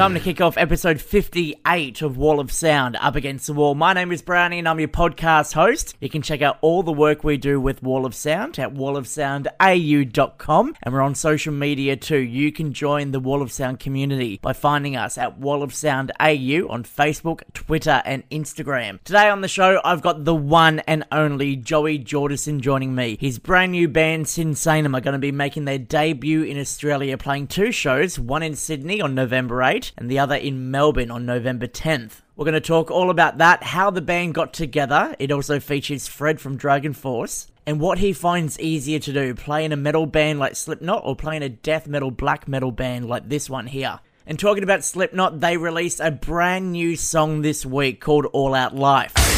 Time to kick off episode 58 of Wall of Sound Up Against the Wall. My name is Brownie and I'm your podcast host. You can check out all the work we do with Wall of Sound at wallofsoundau.com and we're on social media too. You can join the Wall of Sound community by finding us at Wall of Sound AU on Facebook, Twitter, and Instagram. Today on the show, I've got the one and only Joey Jordison joining me. His brand new band Sinsaenum are going to be making their debut in Australia, playing two shows, one in Sydney on November 8 and the other in Melbourne on November 10th. We're going to talk all about that, how the band got together. It also features Fred from Dragon Force. And what he finds easier to do, play in a metal band like Slipknot or play in a death metal, black metal band like this one here. And talking about Slipknot, they released a brand new song this week called All Out Life.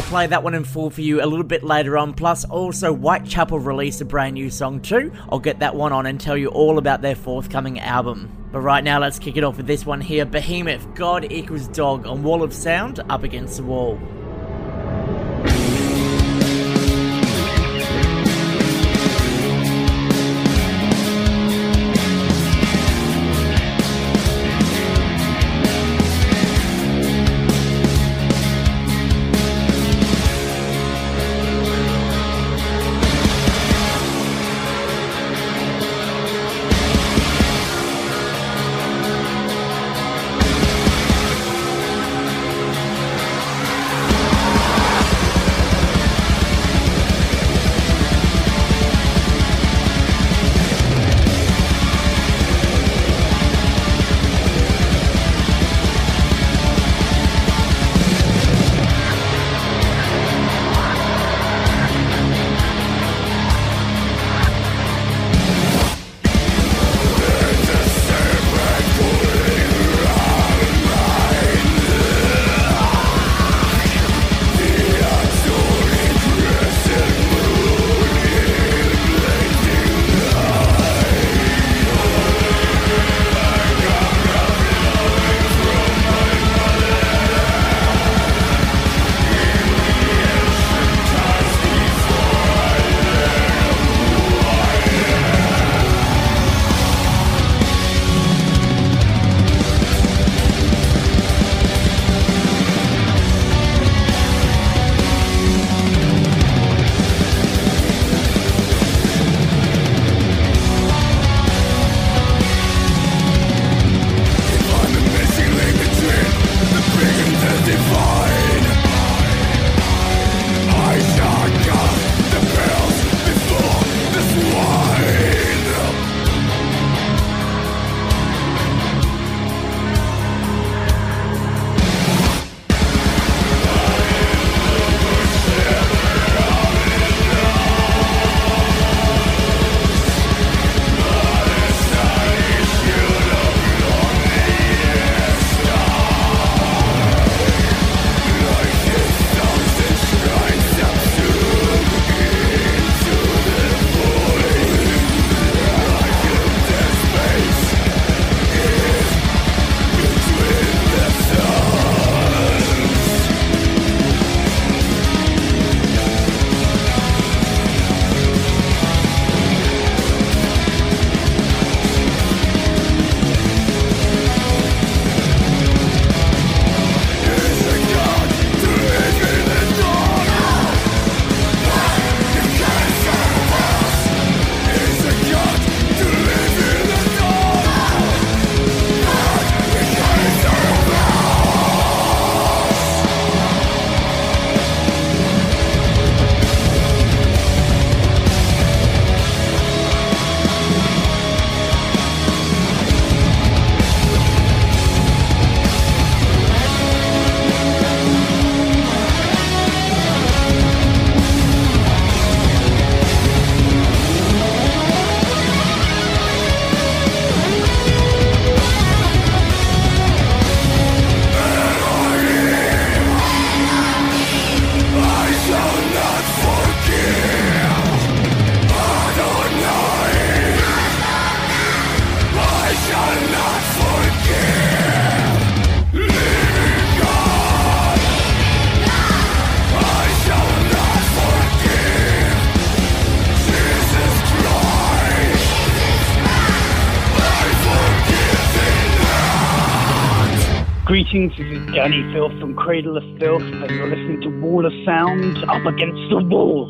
I'll play that one in full for you a little bit later on. Plus, also, Whitechapel released a brand new song too. I'll get that one on and tell you all about their forthcoming album. But right now, let's kick it off with this one here Behemoth, God equals dog on Wall of Sound, up against the wall. Greetings, this is Dani Filth from Cradle of Filth, and you're listening to Wall of Sound up against the wall.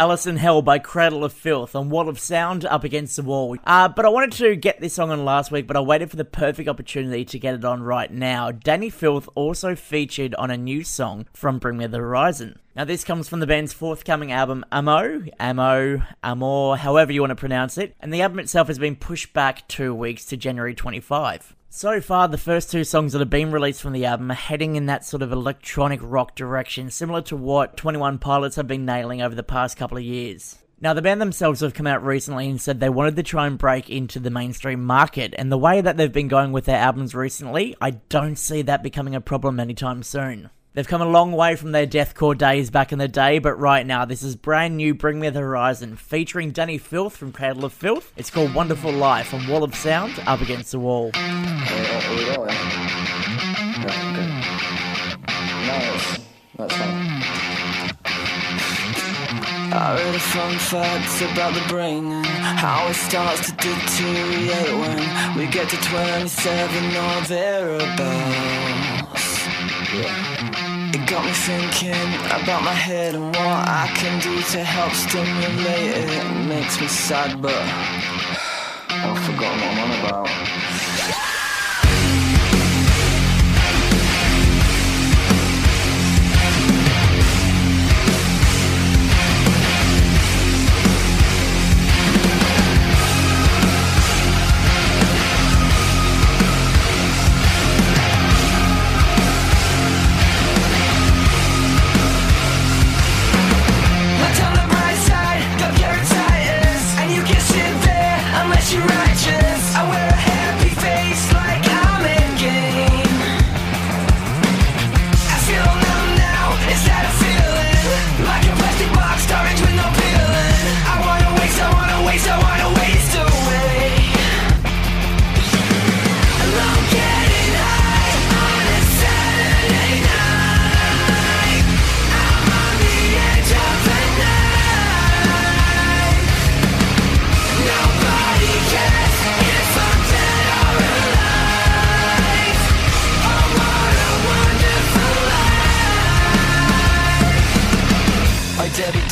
Alison Hell by Cradle of Filth on Wall of Sound up against the wall. Uh, but I wanted to get this song on last week, but I waited for the perfect opportunity to get it on right now. Dani Filth also featured on a new song from Bring Me the Horizon. Now, this comes from the band's forthcoming album, Amo, Amo, Amor, however you want to pronounce it, and the album itself has been pushed back two weeks to January 25. So far, the first two songs that have been released from the album are heading in that sort of electronic rock direction, similar to what 21 Pilots have been nailing over the past couple of years. Now, the band themselves have come out recently and said they wanted to try and break into the mainstream market, and the way that they've been going with their albums recently, I don't see that becoming a problem anytime soon. They've come a long way from their deathcore days back in the day, but right now this is brand new Bring Me the Horizon, featuring Dani Filth from Cradle of Filth. It's called Wonderful Life from Wall of Sound, up against the wall. Yeah. Yeah. I read a fun fact about the brain and how it starts to deteriorate when we get to 27 or thereabouts. It got me thinking about my head and what I can do to help stimulate it. Makes me sad, but I've forgotten what I'm on about.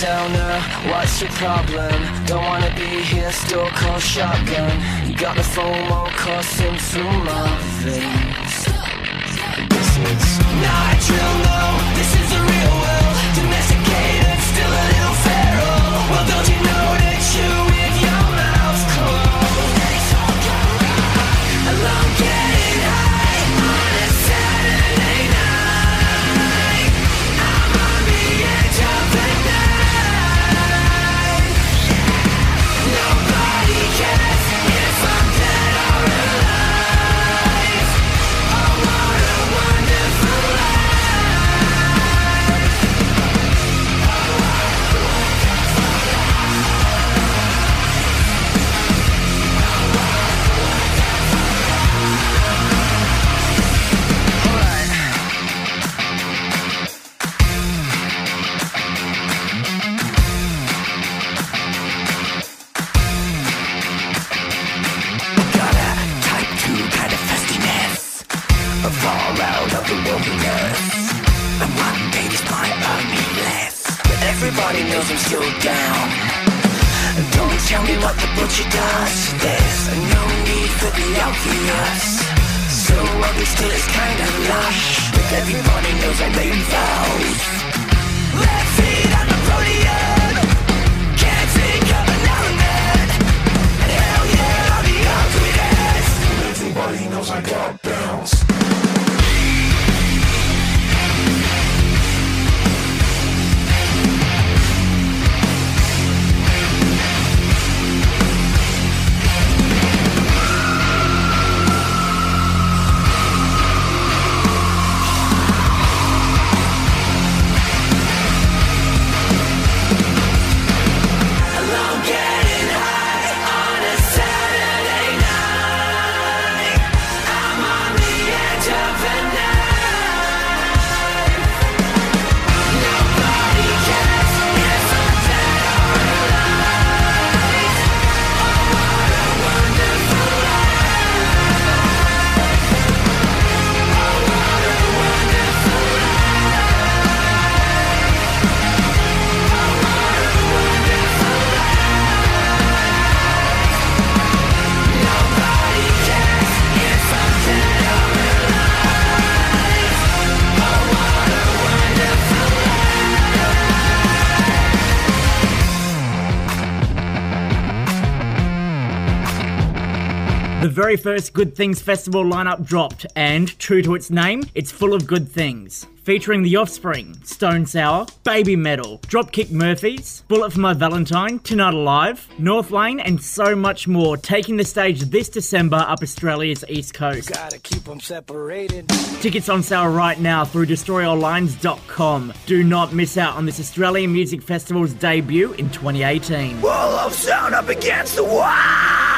Downer, what's your problem? Don't wanna be here, still call shotgun. You got the FOMO coursing through my veins. This is not drill, no. This is the real world. Domesticated, still a little feral. Well, don't you very first Good Things Festival lineup dropped, and true to its name, it's full of good things. Featuring The Offspring, Stone Sour, Baby Metal, Dropkick Murphys, Bullet for My Valentine, Tonight Alive, North Lane, and so much more, taking the stage this December up Australia's East Coast. Gotta keep them separated. Tickets on sale right now through destroyallines.com. Do not miss out on this Australian Music Festival's debut in 2018. Wall of sound up against the wall.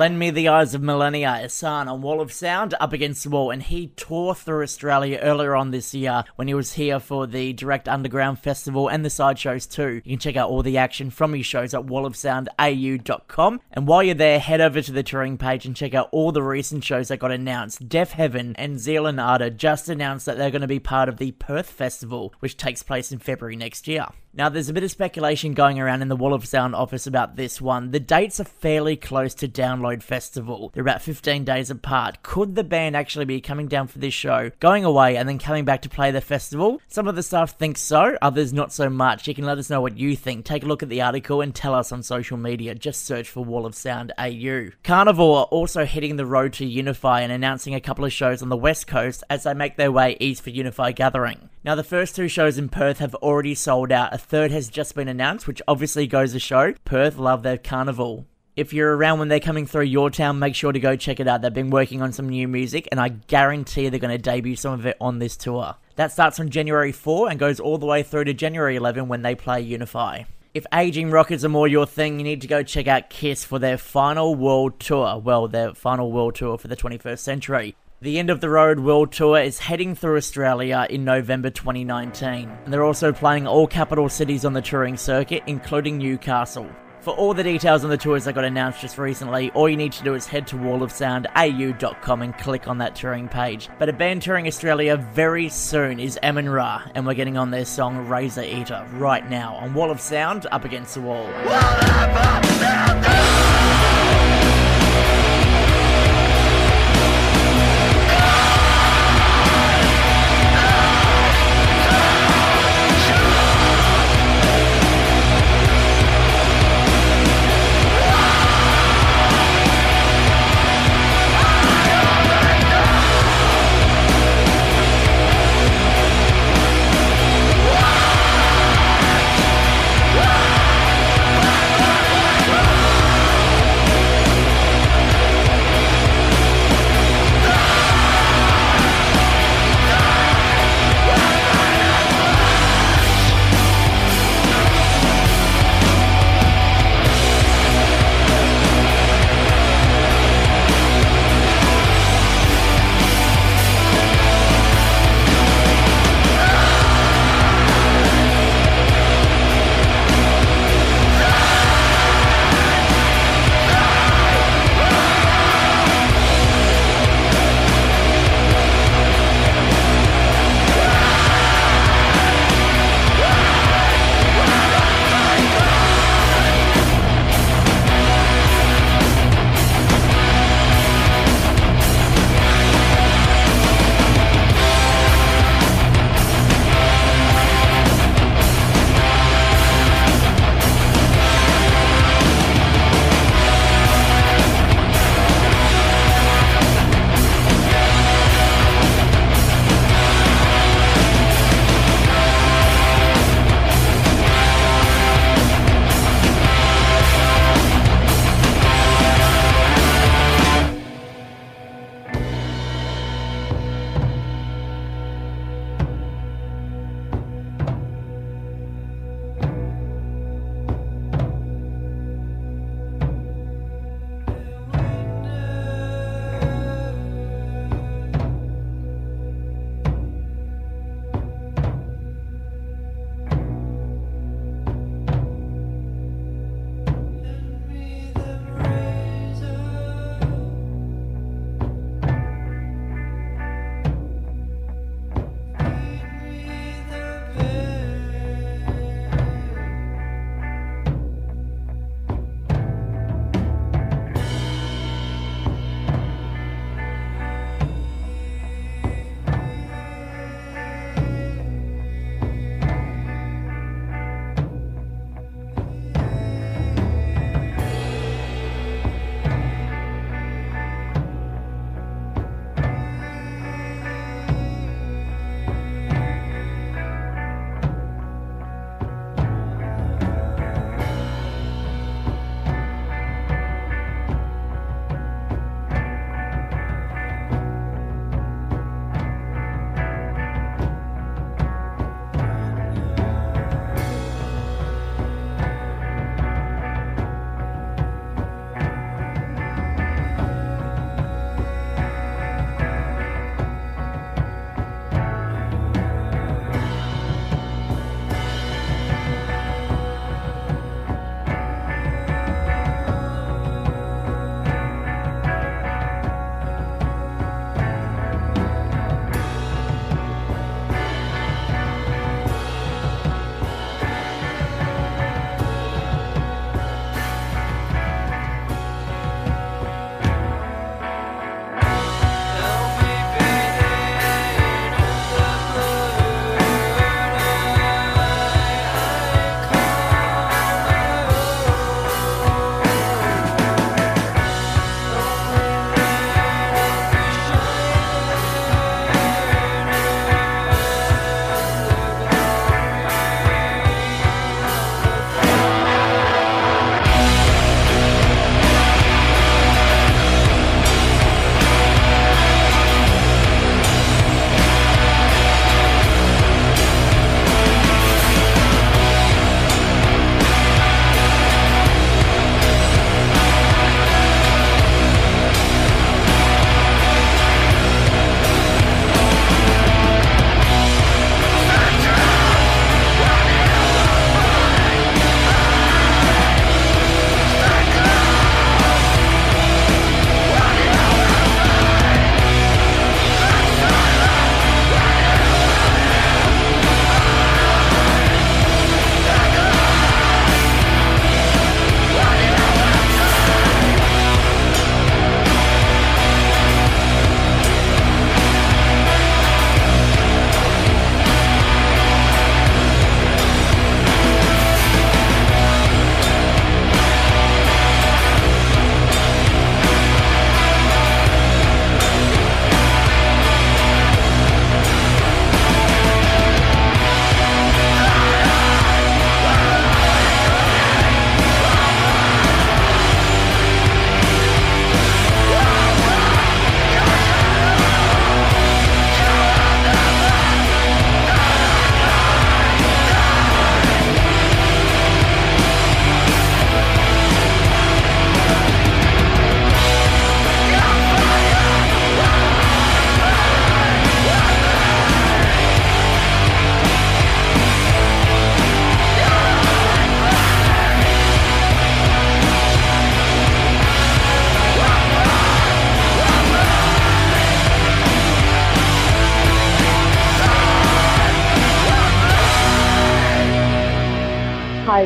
Lend Me the Eyes of Millennia, Ihsahn on Wall of Sound up against the wall, and he tore through Australia earlier on this year when he was here for the Direct Underground Festival and the sideshows too. You can check out all the action from his shows at wallofsoundau.com. And while you're there, head over to the touring page and check out all the recent shows that got announced. Deafheaven and Zeal & Ardor just announced that they're going to be part of the Perth Festival, which takes place in February next year. Now, there's a bit of speculation going around in the Wall of Sound office about this one. The dates are fairly close to Download Festival. They're about 15 days apart. Could the band actually be coming down for this show, going away, and then coming back to play the festival? Some of the staff think so, others not so much. You can let us know what you think. Take a look at the article and tell us on social media. Just search for Wall of Sound AU. Karnivool are also hitting the road to Unify and announcing a couple of shows on the West Coast as they make their way east for Unify Gathering. Now, the first two shows in Perth have already sold out. A third has just been announced, which obviously goes to show Perth love their Karnivool. If you're around when they're coming through your town, make sure to go check it out. They've been working on some new music, and I guarantee they're going to debut some of it on this tour. That starts on January 4 and goes all the way through to January 11 when they play Unify. If aging rockets are more your thing, you need to go check out Kiss for their final world tour. Well, their final world tour for the 21st century. The End of the Road World Tour is heading through Australia in November 2019, and they're also playing all capital cities on the touring circuit, including Newcastle. For all the details on the tours that got announced just recently, all you need to do is head to wallofsoundau.com and click on that touring page. But a band touring Australia very soon is Amenra, and we're getting on their song Razor Eater right now on Wall of Sound up against the wall.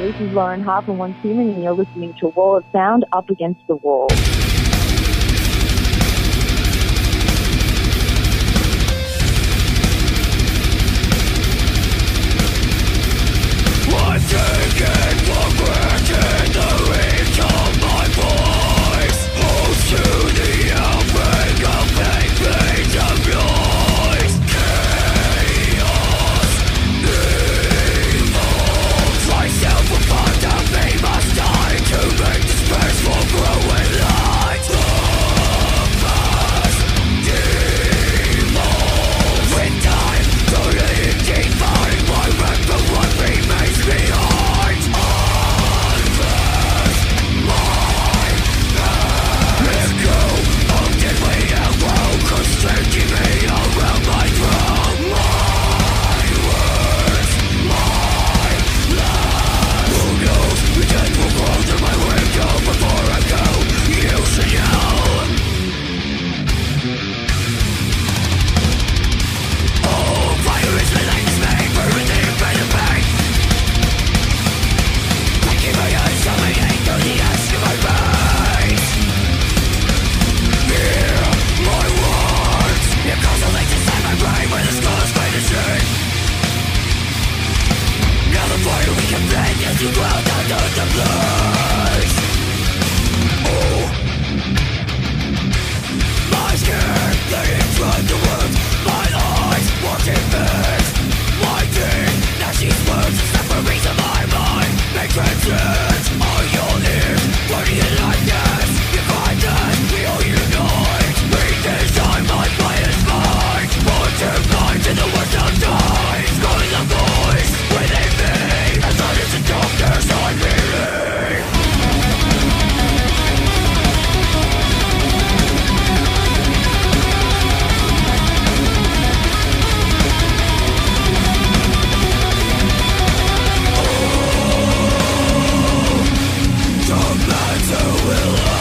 This is Lauren Hart from Once Human, and you're listening to Wall of Sound Up Against the Wall. They had to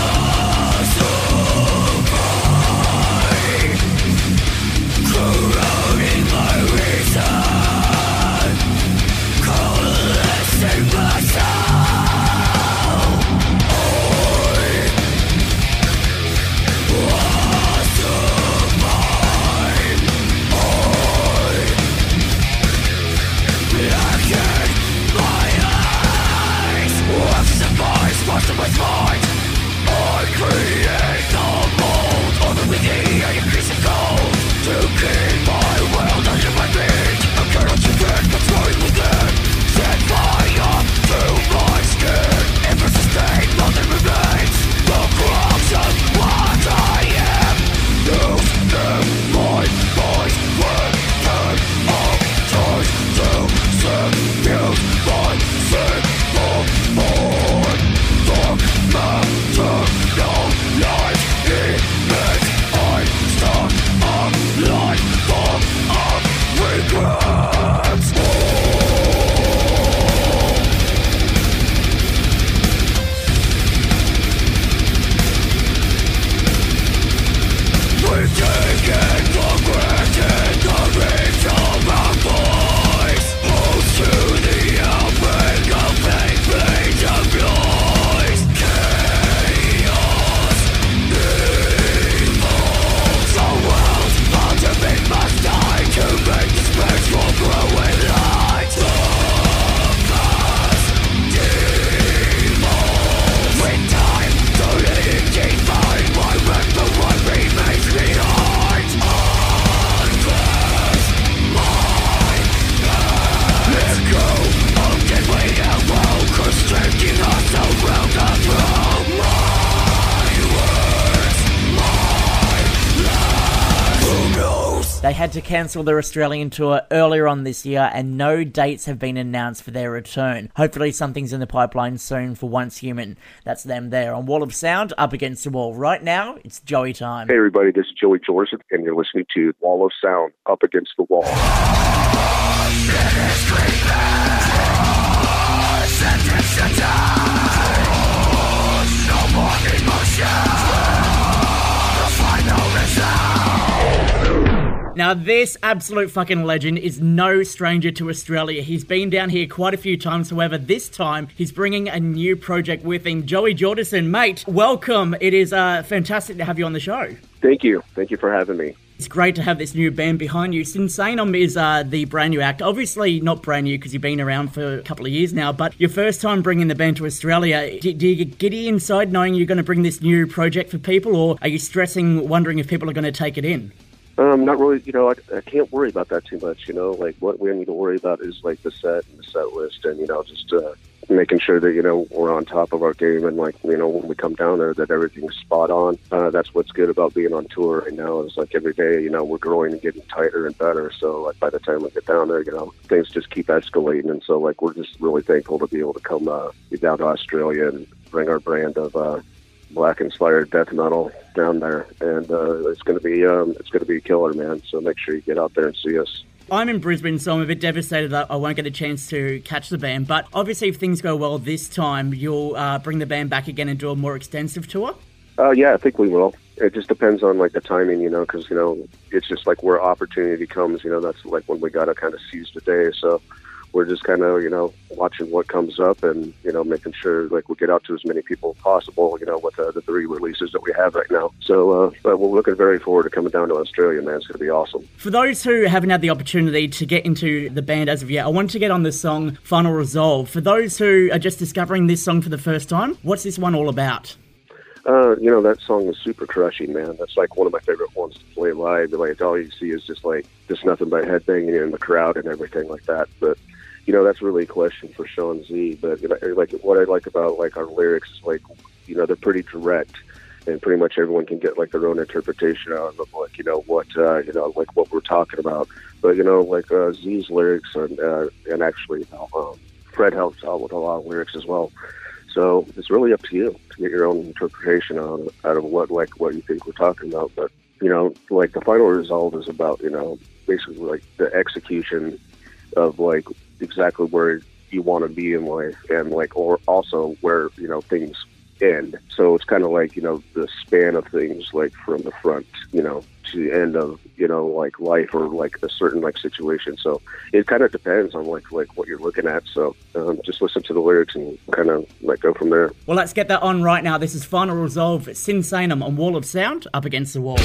cancel their Australian tour earlier on this year, and no dates have been announced for their return. Hopefully, something's in the pipeline soon for Once Human. That's them there on Wall of Sound, up against the wall. Right now, it's Joey time. Hey, everybody, this is Joey Jordison, and you're listening to Wall of Sound Up Against the Wall. Now, Now, this absolute fucking legend is no stranger to Australia. He's been down here quite a few times. However, this time he's bringing a new project with him. Joey Jordison, mate, welcome. It is uh, fantastic to have you on the show. Thank you. Thank you for having me. It's great to have this new band behind you. Sinsaenum is uh, the brand new act. Obviously, not brand new because you've been around for a couple of years now, but your first time bringing the band to Australia. Do, do you get giddy inside knowing you're going to bring this new project for people, or are you stressing, wondering if people are going to take it in? Um, not really. You know, I, I can't worry about that too much. You know, like what we need to worry about is like the set and the set list, and you know, just uh, making sure that you know we're on top of our game, and like you know, when we come down there, that everything's spot on. Uh, that's what's good about being on tour right now. Is like every day, you know, we're growing and getting tighter and better. So like by the time we get down there, you know, things just keep escalating, and so like we're just really thankful to be able to come uh, down to Australia and bring our brand of. Uh, black inspired death metal down there, and uh, it's going to be um, it's going to be killer, man. So make sure you get out there and see us. I'm in Brisbane, so I'm a bit devastated that I won't get a chance to catch the band. But obviously, if things go well this time, you'll uh, bring the band back again and do a more extensive tour. Uh, yeah, I think we will. It just depends on like the timing, you know, because you know it's just like where opportunity comes. You know, that's like when we got to kind of seize the day. So we're just kind of you know watching what comes up and you know making sure like we get out to as many people as possible. You know, with uh, the three releases that we have right now. So, uh, but we're looking very forward to coming down to Australia, man. It's going to be awesome. For those who haven't had the opportunity to get into the band as of yet, I wanted to get on the song Final Resolve. For those who are just discovering this song for the first time, what's this one all about? Uh, you know, that song is super crushing, man. That's like one of my favorite ones to play live. The way all you see is just like just nothing but headbanging in the crowd and everything like that. But you know, that's really a question for Sean Z. But like what I like about like our lyrics is like, you know, they're pretty direct, and pretty much everyone can get like their own interpretation out of like you know what uh, you know like what we're talking about. But you know, like uh, Z's lyrics and uh, and actually, um, Fred helps out with a lot of lyrics as well. So it's really up to you to get your own interpretation out of, out of what like what you think we're talking about. But you know, like the final result is about you know basically like the execution of like exactly where you want to be in life and like or also where you know things end. So it's kind of like you know the span of things like from the front you know to the end of you know like life or like a certain like situation. So it kind of depends on like like what you're looking at. So um, just listen to the lyrics and kind of like go from there. Well, let's get that on right now. This is Final Resolve, Sinsaenum on Wall of Sound, up against the wall.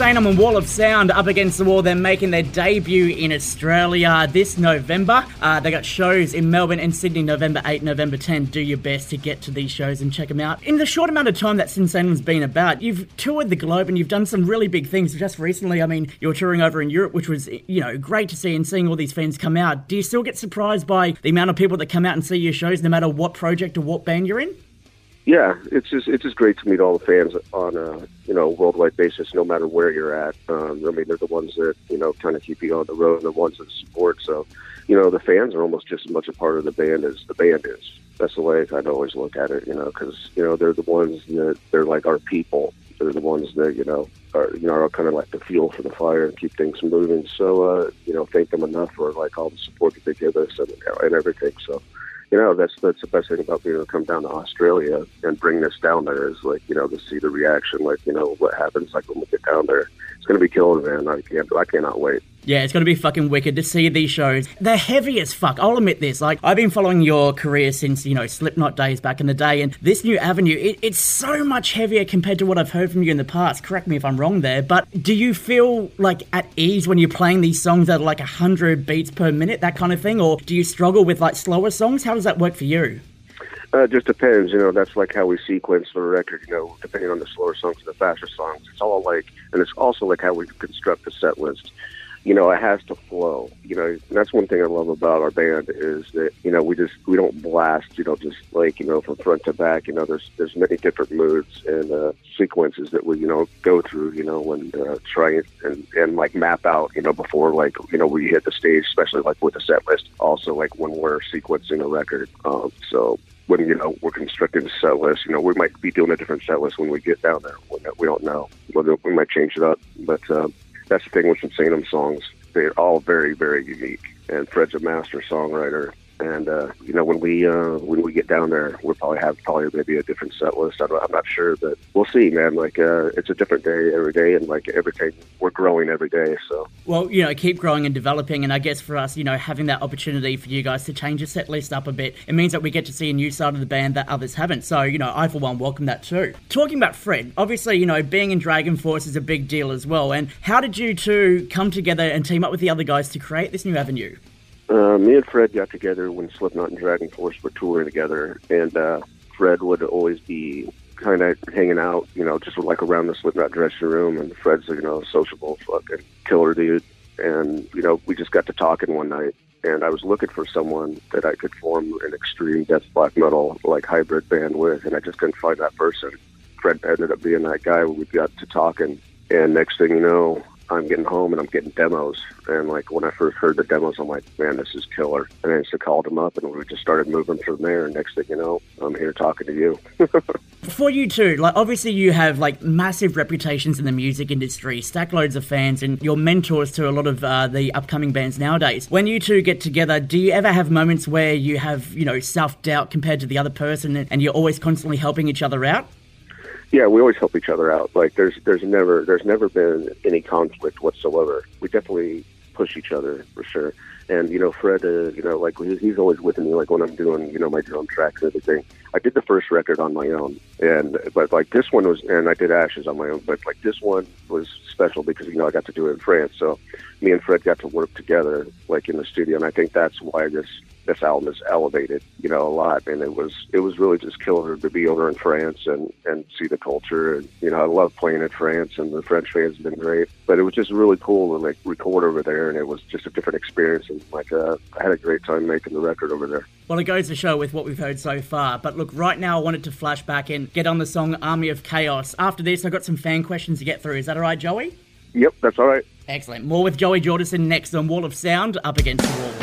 Sinsaenum and Wall of Sound up against the wall. They're making their debut in Australia this November. Uh, they got shows in Melbourne and Sydney November 8, November 10. Do your best to get to these shows and check them out. In the short amount of time that Sinsaenum's been about, you've toured the globe and you've done some really big things. Just recently, I mean, you were touring over in Europe, which was, you know, great to see and seeing all these fans come out. Do you still get surprised by the amount of people that come out and see your shows, no matter what project or what band you're in? Yeah, it's just it's just great to meet all the fans on a you know worldwide basis, no matter where you're at. Um, I mean, they're the ones that you know kind of keep you on the road, and the ones that support. So, you know, the fans are almost just as much a part of the band as the band is. That's the way I'd always look at it, you know, because you know they're the ones that they're like our people. They're the ones that you know are you know are kind of like the fuel for the fire and keep things moving. So, uh, you know, thank them enough for like all the support that they give us and and everything. So you know, that's that's the best thing about being able to come down to Australia and bring this down there is like, you know, to see the reaction, like, you know, what happens like when we get down there. It's gonna be killer, man. I can't I cannot wait. Yeah, it's going to be fucking wicked to see these shows. They're heavy as fuck. I'll admit this. Like, I've been following your career since, you know, Slipknot days back in the day, and this new avenue, it, it's so much heavier compared to what I've heard from you in the past. Correct me if I'm wrong there, but do you feel like at ease when you're playing these songs that are like 100 beats per minute, that kind of thing? Or do you struggle with like slower songs? How does that work for you? Uh, it just depends, you know. That's like how we sequence the record, you know, depending on the slower songs and the faster songs. It's all like, and it's also like how we construct the set list. You know, it has to flow. You know, that's one thing I love about our band is that you know we just we don't blast. You know, just like you know from front to back. You know, there's there's many different moods and uh, sequences that we you know go through. You know, and uh, try and and like map out. You know, before like you know we hit the stage, especially like with the set list. Also, like when we're sequencing a record. Um, so when you know we're constructing the set list, you know we might be doing a different set list when we get down there. We, we don't know. Whether we might change it up, but uh, that's the thing with Sinsaenum songs. They're all very, very unique. And Fred's a master songwriter. And uh, you know, when we uh, when we get down there, we'll probably have probably maybe a different set list. I don't, I'm not sure, but we'll see, man. Like uh, it's a different day every day, and like everything, we're growing every day. So Well, you know, keep growing and developing, and I guess for us, you know, having that opportunity for you guys to change your set list up a bit, it means that we get to see a new side of the band that others haven't. So, you know, I for one welcome that too. Talking about Fred, obviously, you know, being in DragonForce is a big deal as well. And how did you two come together and team up with the other guys to create this new avenue? Uh, me and Fred got together when Slipknot and DragonForce were touring together, and uh, Fred would always be kind of hanging out, you know, just like around the Slipknot dressing room. And Fred's, you know, sociable fucking killer dude. And you know, we just got to talking one night, and I was looking for someone that I could form an extreme death black metal like hybrid band with, and I just couldn't find that person. Fred ended up being that guy. We got to talking, and next thing you know, I'm getting home and I'm getting demos. And like when I first heard the demos, I'm like, man, this is killer. And I just called him up and we just started moving from there. And next thing you know, I'm here talking to you. For you too, like obviously you have like massive reputations in the music industry, stack loads of fans, and you're mentors to a lot of uh, the upcoming bands nowadays. When you two get together, do you ever have moments where you have, you know, self doubt compared to the other person, and- and you're always constantly helping each other out? Yeah, we always help each other out. Like there's there's never there's never been any conflict whatsoever. We definitely push each other for sure. And you know, Fred, uh, you know, like he's, he's always with me. Like when I'm doing, you know, my drum tracks and everything. I did the first record on my own, and but like this one was, and I did Ashes on my own. But like this one was special because you know I got to do it in France. So me and Fred got to work together, like in the studio, and I think that's why this this album is elevated, you know, a lot. And it was it was really just killer to be over in France and and see the culture. And you know, I love playing in France, and the French fans have been great. But it was just really cool to like record over there, and it was just a different experience. And like, uh, I had a great time making the record over there. Well, it goes to show with what we've heard so far. But look, right now I wanted to flash back and get on the song Army of Chaos. After this, I've got some fan questions to get through. Is that all right, Joey? Yep, that's all right. Excellent. More with Joey Jordison next on Wall of Sound, up against the wall.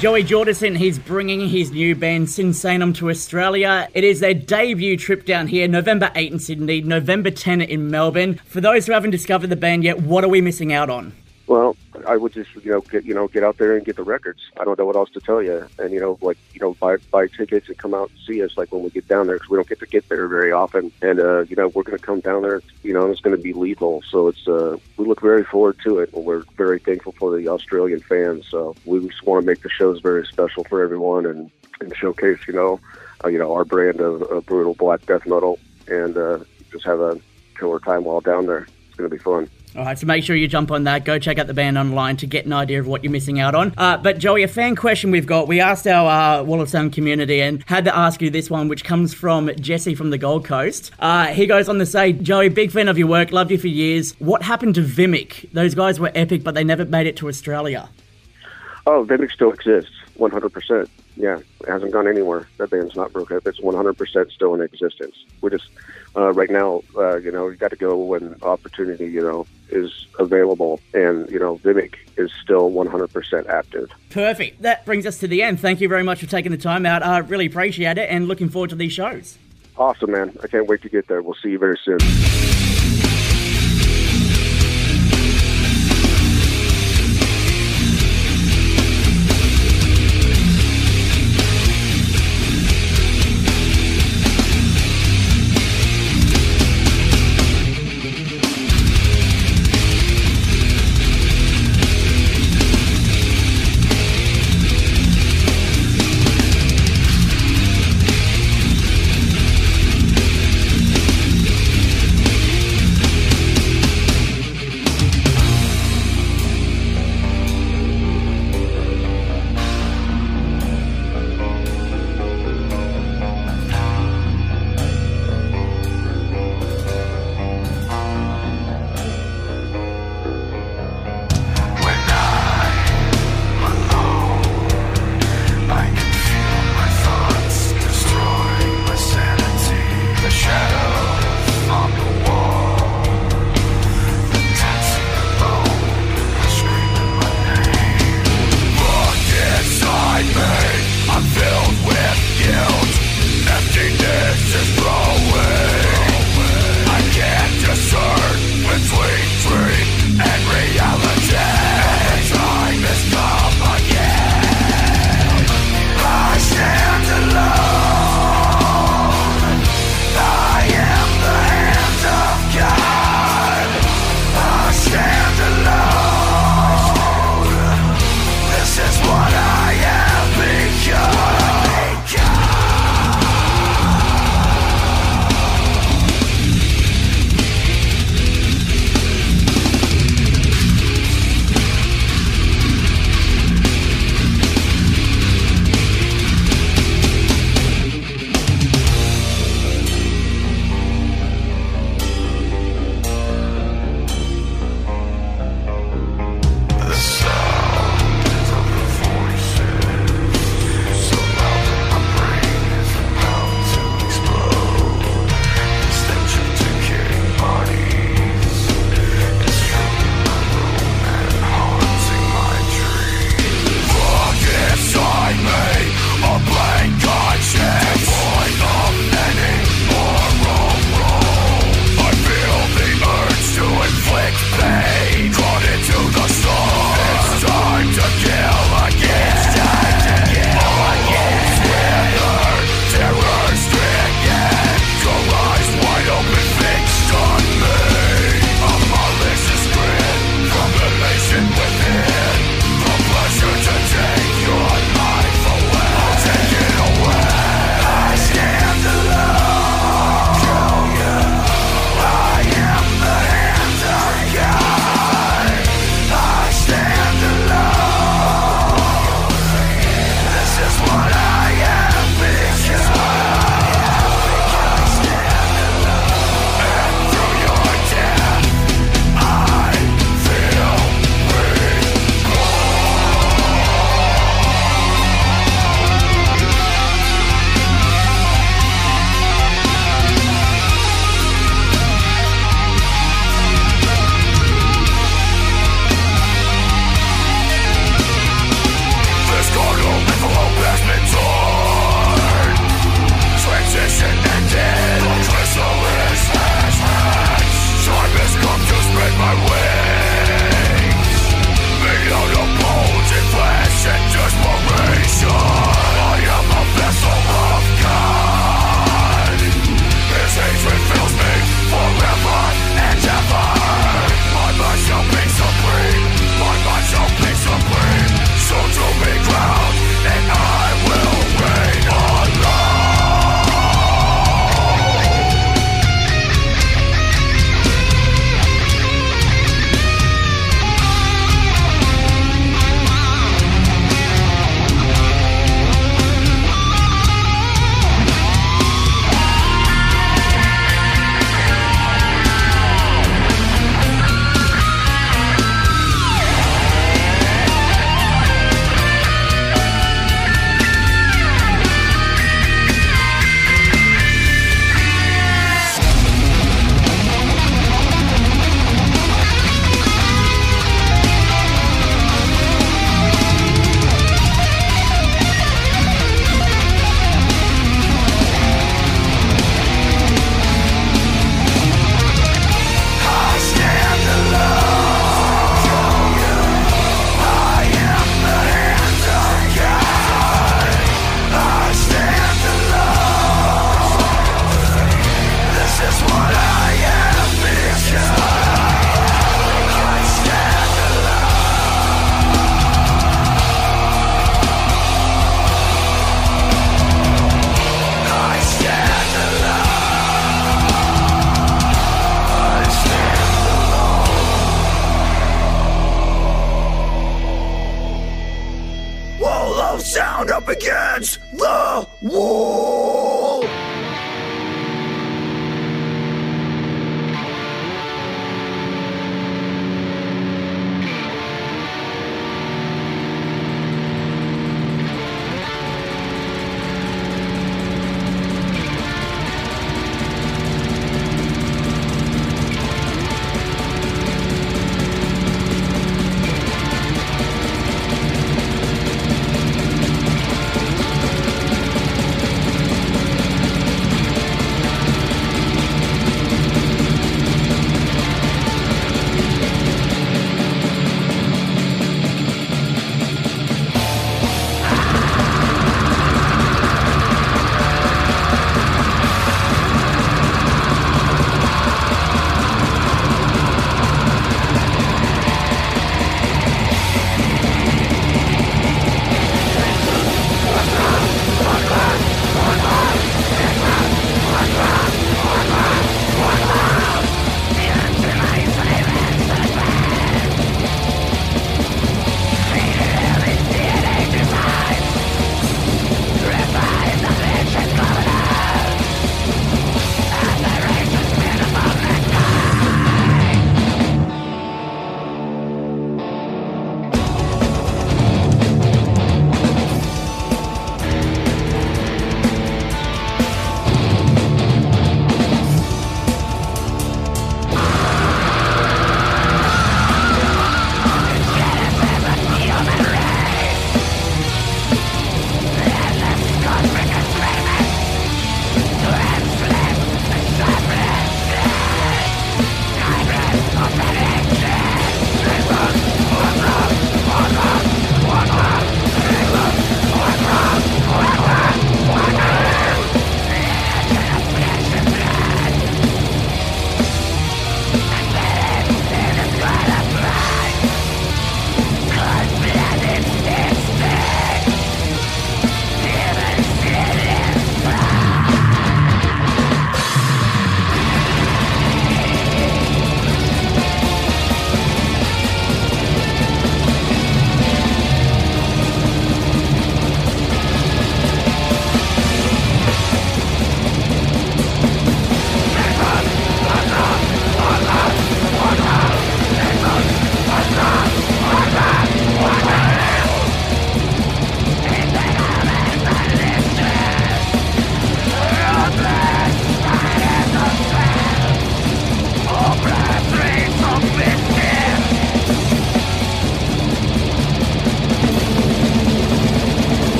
Joey Jordison, he's bringing his new band Sinsaenum to Australia. It is their debut trip down here, November 8 in Sydney, November 10 in Melbourne. For those who haven't discovered the band yet, what are we missing out on? Well, I would just you know get you know get out there and get the records. I don't know what else to tell you, and you know like you know buy buy tickets and come out and see us like when we get down there because we don't get to get there very often. And uh, you know we're going to come down there, you know, and it's going to be lethal. So it's uh, we look very forward to it. And we're very thankful for the Australian fans. So we just want to make the shows very special for everyone and and showcase you know uh, you know our brand of, of brutal black death metal and uh, just have a killer time while down there. It's going to be fun. All right, so make sure you jump on that. Go check out the band online to get an idea of what you're missing out on. Uh, but Joey, a fan question we've got. We asked our uh, Wall of Sound community and had to ask you this one, which comes from Jesse from the Gold Coast. Uh, he goes on to say, Joey, big fan of your work, loved you for years. What happened to Vimic? Those guys were epic, but they never made it to Australia. Oh, Vimic still exists, 100%. Yeah, it hasn't gone anywhere. That band's not broken up. It's 100% still in existence. We're just, uh, right now, uh, you know, you got to go when opportunity, you know, is available. And, you know, Vimic is still 100% active. Perfect. That brings us to the end. Thank you very much for taking the time out. I really appreciate it and looking forward to these shows. Awesome, man. I can't wait to get there. We'll see you very soon.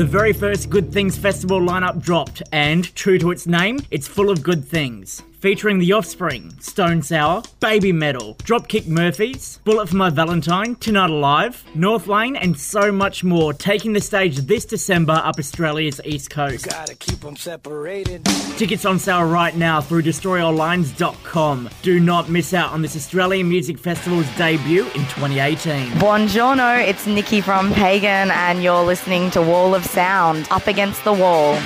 The very first Good Things Festival lineup dropped, and true to its name, it's full of good things featuring The Offspring, Stone Sour, Babymetal, Dropkick Murphys, Bullet for My Valentine, Tonight Alive, North Lane, and so much more, taking the stage this December up Australia's east coast. Gotta keep them separated. Tickets on sale right now through destroyalllines.com. Do not miss out on this Australian Music Festival's debut in 2018. Buongiorno, it's Nikki from Pagan, and you're listening to Wall of Sound, Up Against the Wall.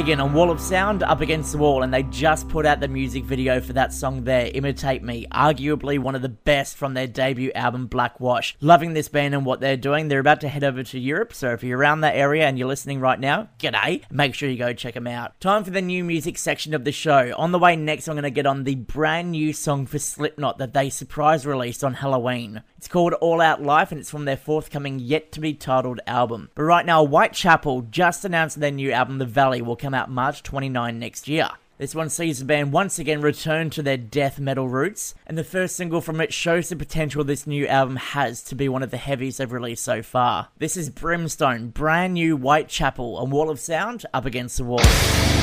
Pagan and Wall of Sound up against the wall, and they just put out the music video for that song there, Imitate Me, arguably one of the best from their debut album, Black Wash. Loving this band and what they're doing. They're about to head over to Europe, so if you're around that area and you're listening right now, g'day. Make sure you go check them out. Time for the new music section of the show. On the way next, I'm going to get on the brand new song for Slipknot that they surprise released on Halloween. It's called All Out Life and it's from their forthcoming yet to be titled album. But right now, Whitechapel just announced their new album, The Valley, will come out March 29 next year. This one sees the band once again return to their death metal roots, and the first single from it shows the potential this new album has to be one of the heaviest they've released so far. This is Brimstone, brand new Whitechapel, on Wall of Sound, up against the wall.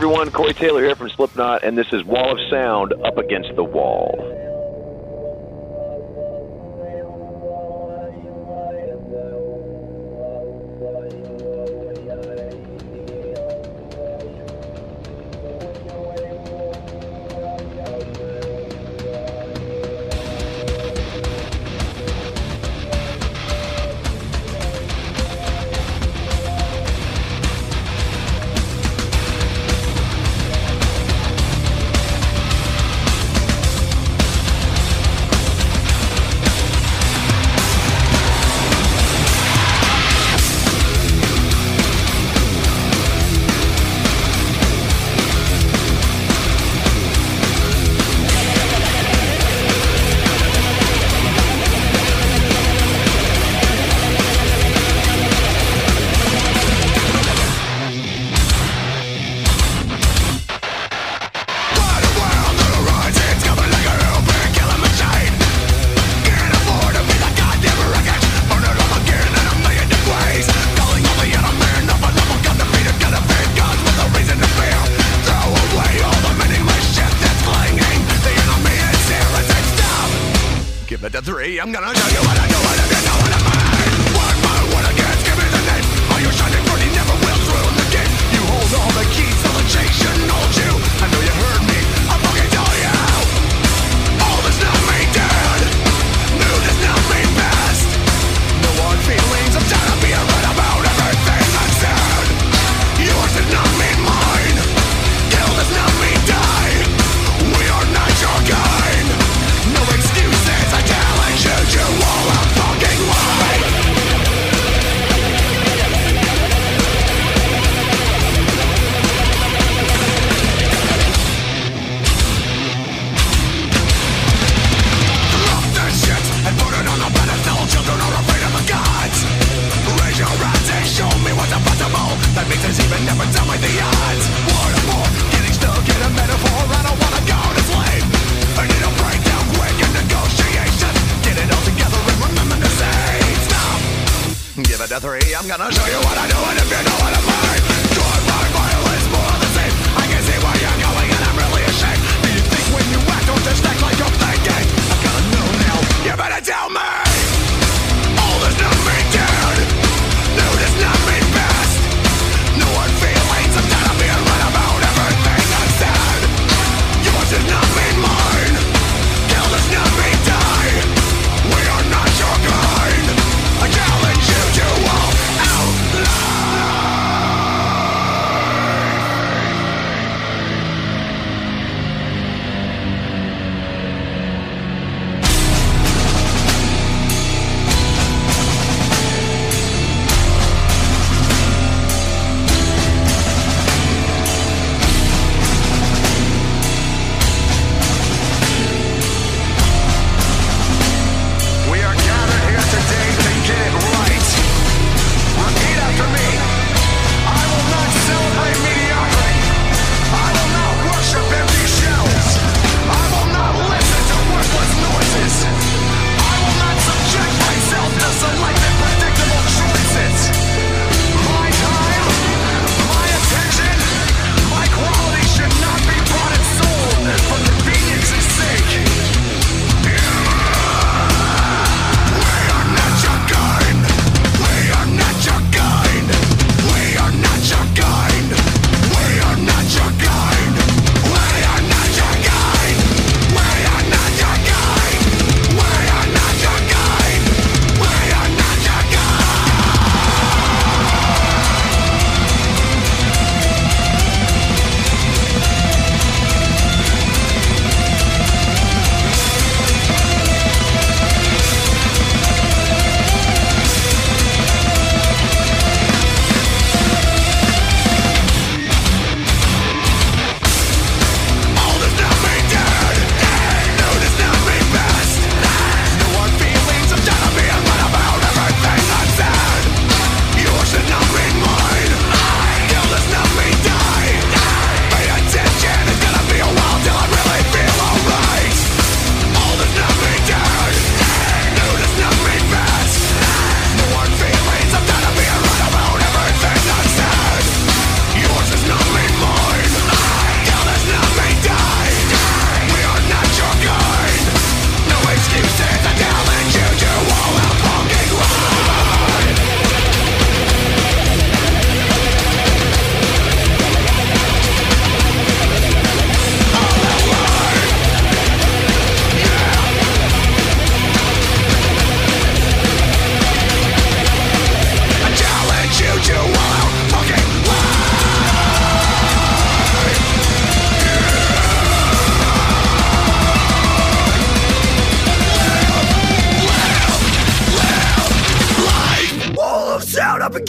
everyone. Corey Taylor here from Slipknot, and this is Wall of Sound up against the wall.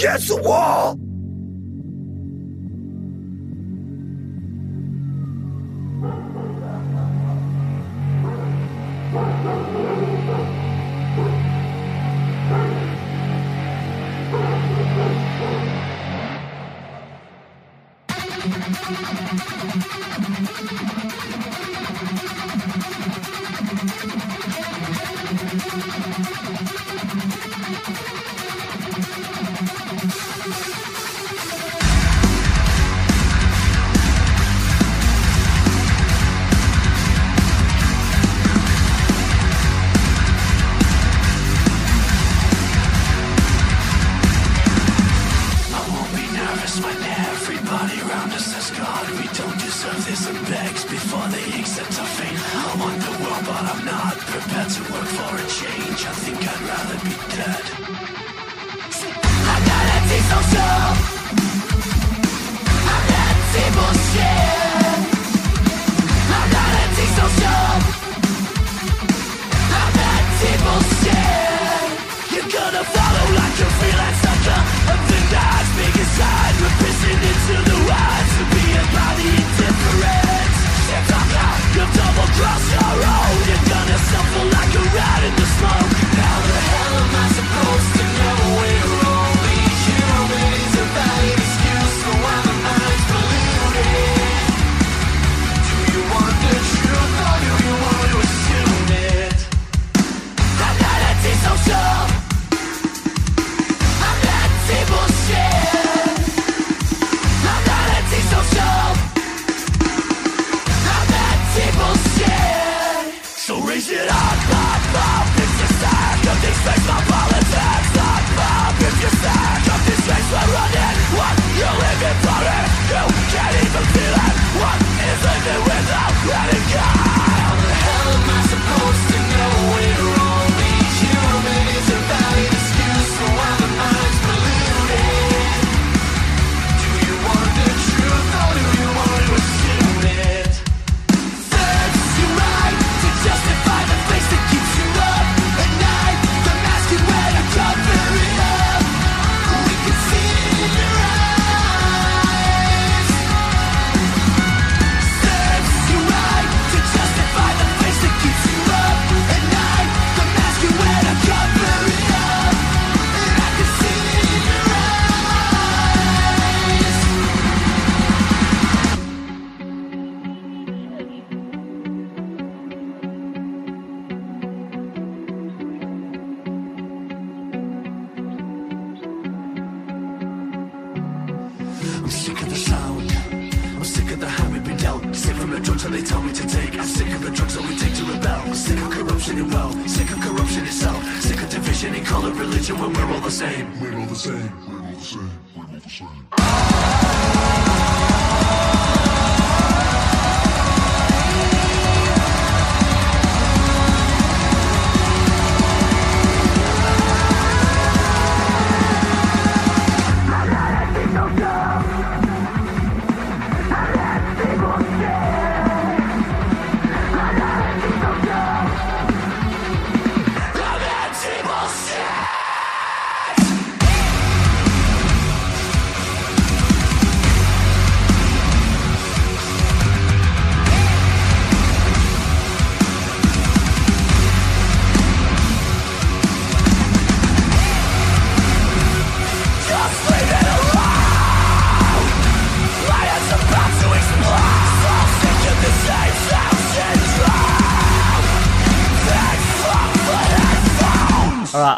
against the wall.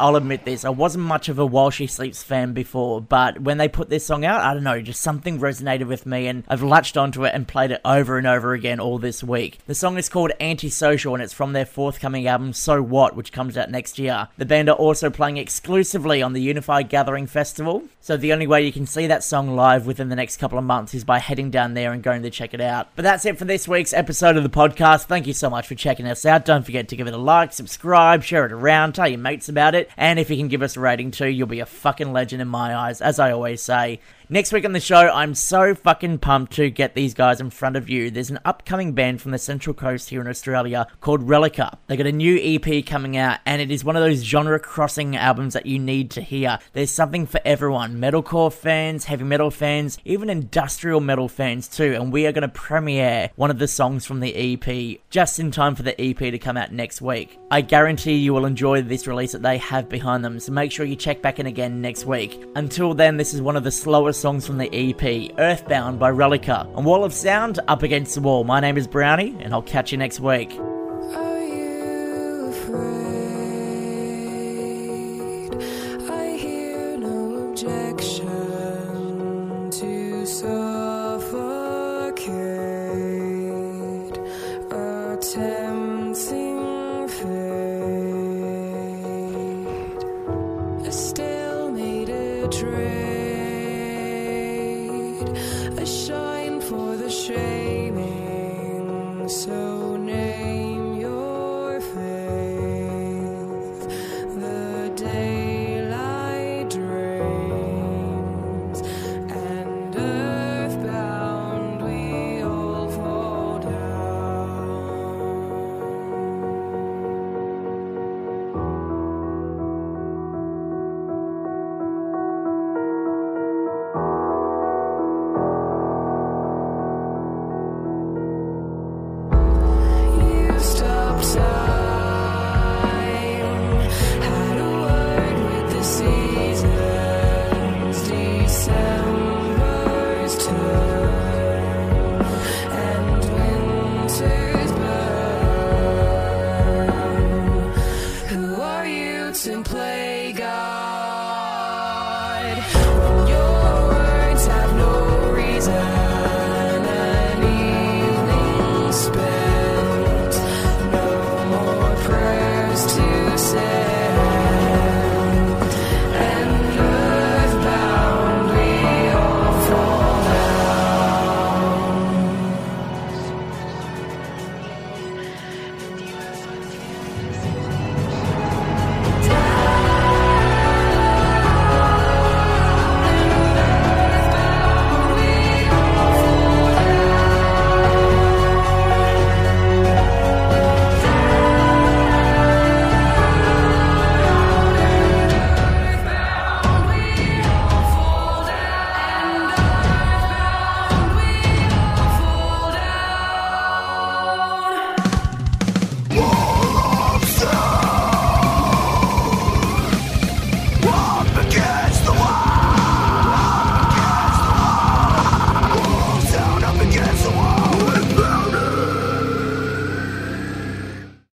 I'll admit this. I wasn't much of a While She Sleeps fan before, but when they put this song out, I don't know, just something resonated with me, and I've latched onto it and played it over and over again all this week. The song is called Antisocial, and it's from their forthcoming album So What, which comes out next year. The band are also playing exclusively on the Unify Gathering Festival, so the only way you can see that song live within the next couple of months is by heading down there and going to check it out. But that's it for this week's episode of the podcast. Thank you so much for checking us out. Don't forget to give it a like, subscribe, share it around, tell your mates about it. And if you can give us a rating too, you'll be a fucking legend in my eyes, as I always say. Next week on the show, I'm so fucking pumped to get these guys in front of you. There's an upcoming band from the Central Coast here in Australia called Relica. They got a new EP coming out, and it is one of those genre crossing albums that you need to hear. There's something for everyone metalcore fans, heavy metal fans, even industrial metal fans too. And we are going to premiere one of the songs from the EP just in time for the EP to come out next week. I guarantee you will enjoy this release that they have behind them, so make sure you check back in again next week. Until then, this is one of the slowest songs from the EP, Earthbound by Relica. On Wall of Sound, up against the wall. My name is Brownie, and I'll catch you next week.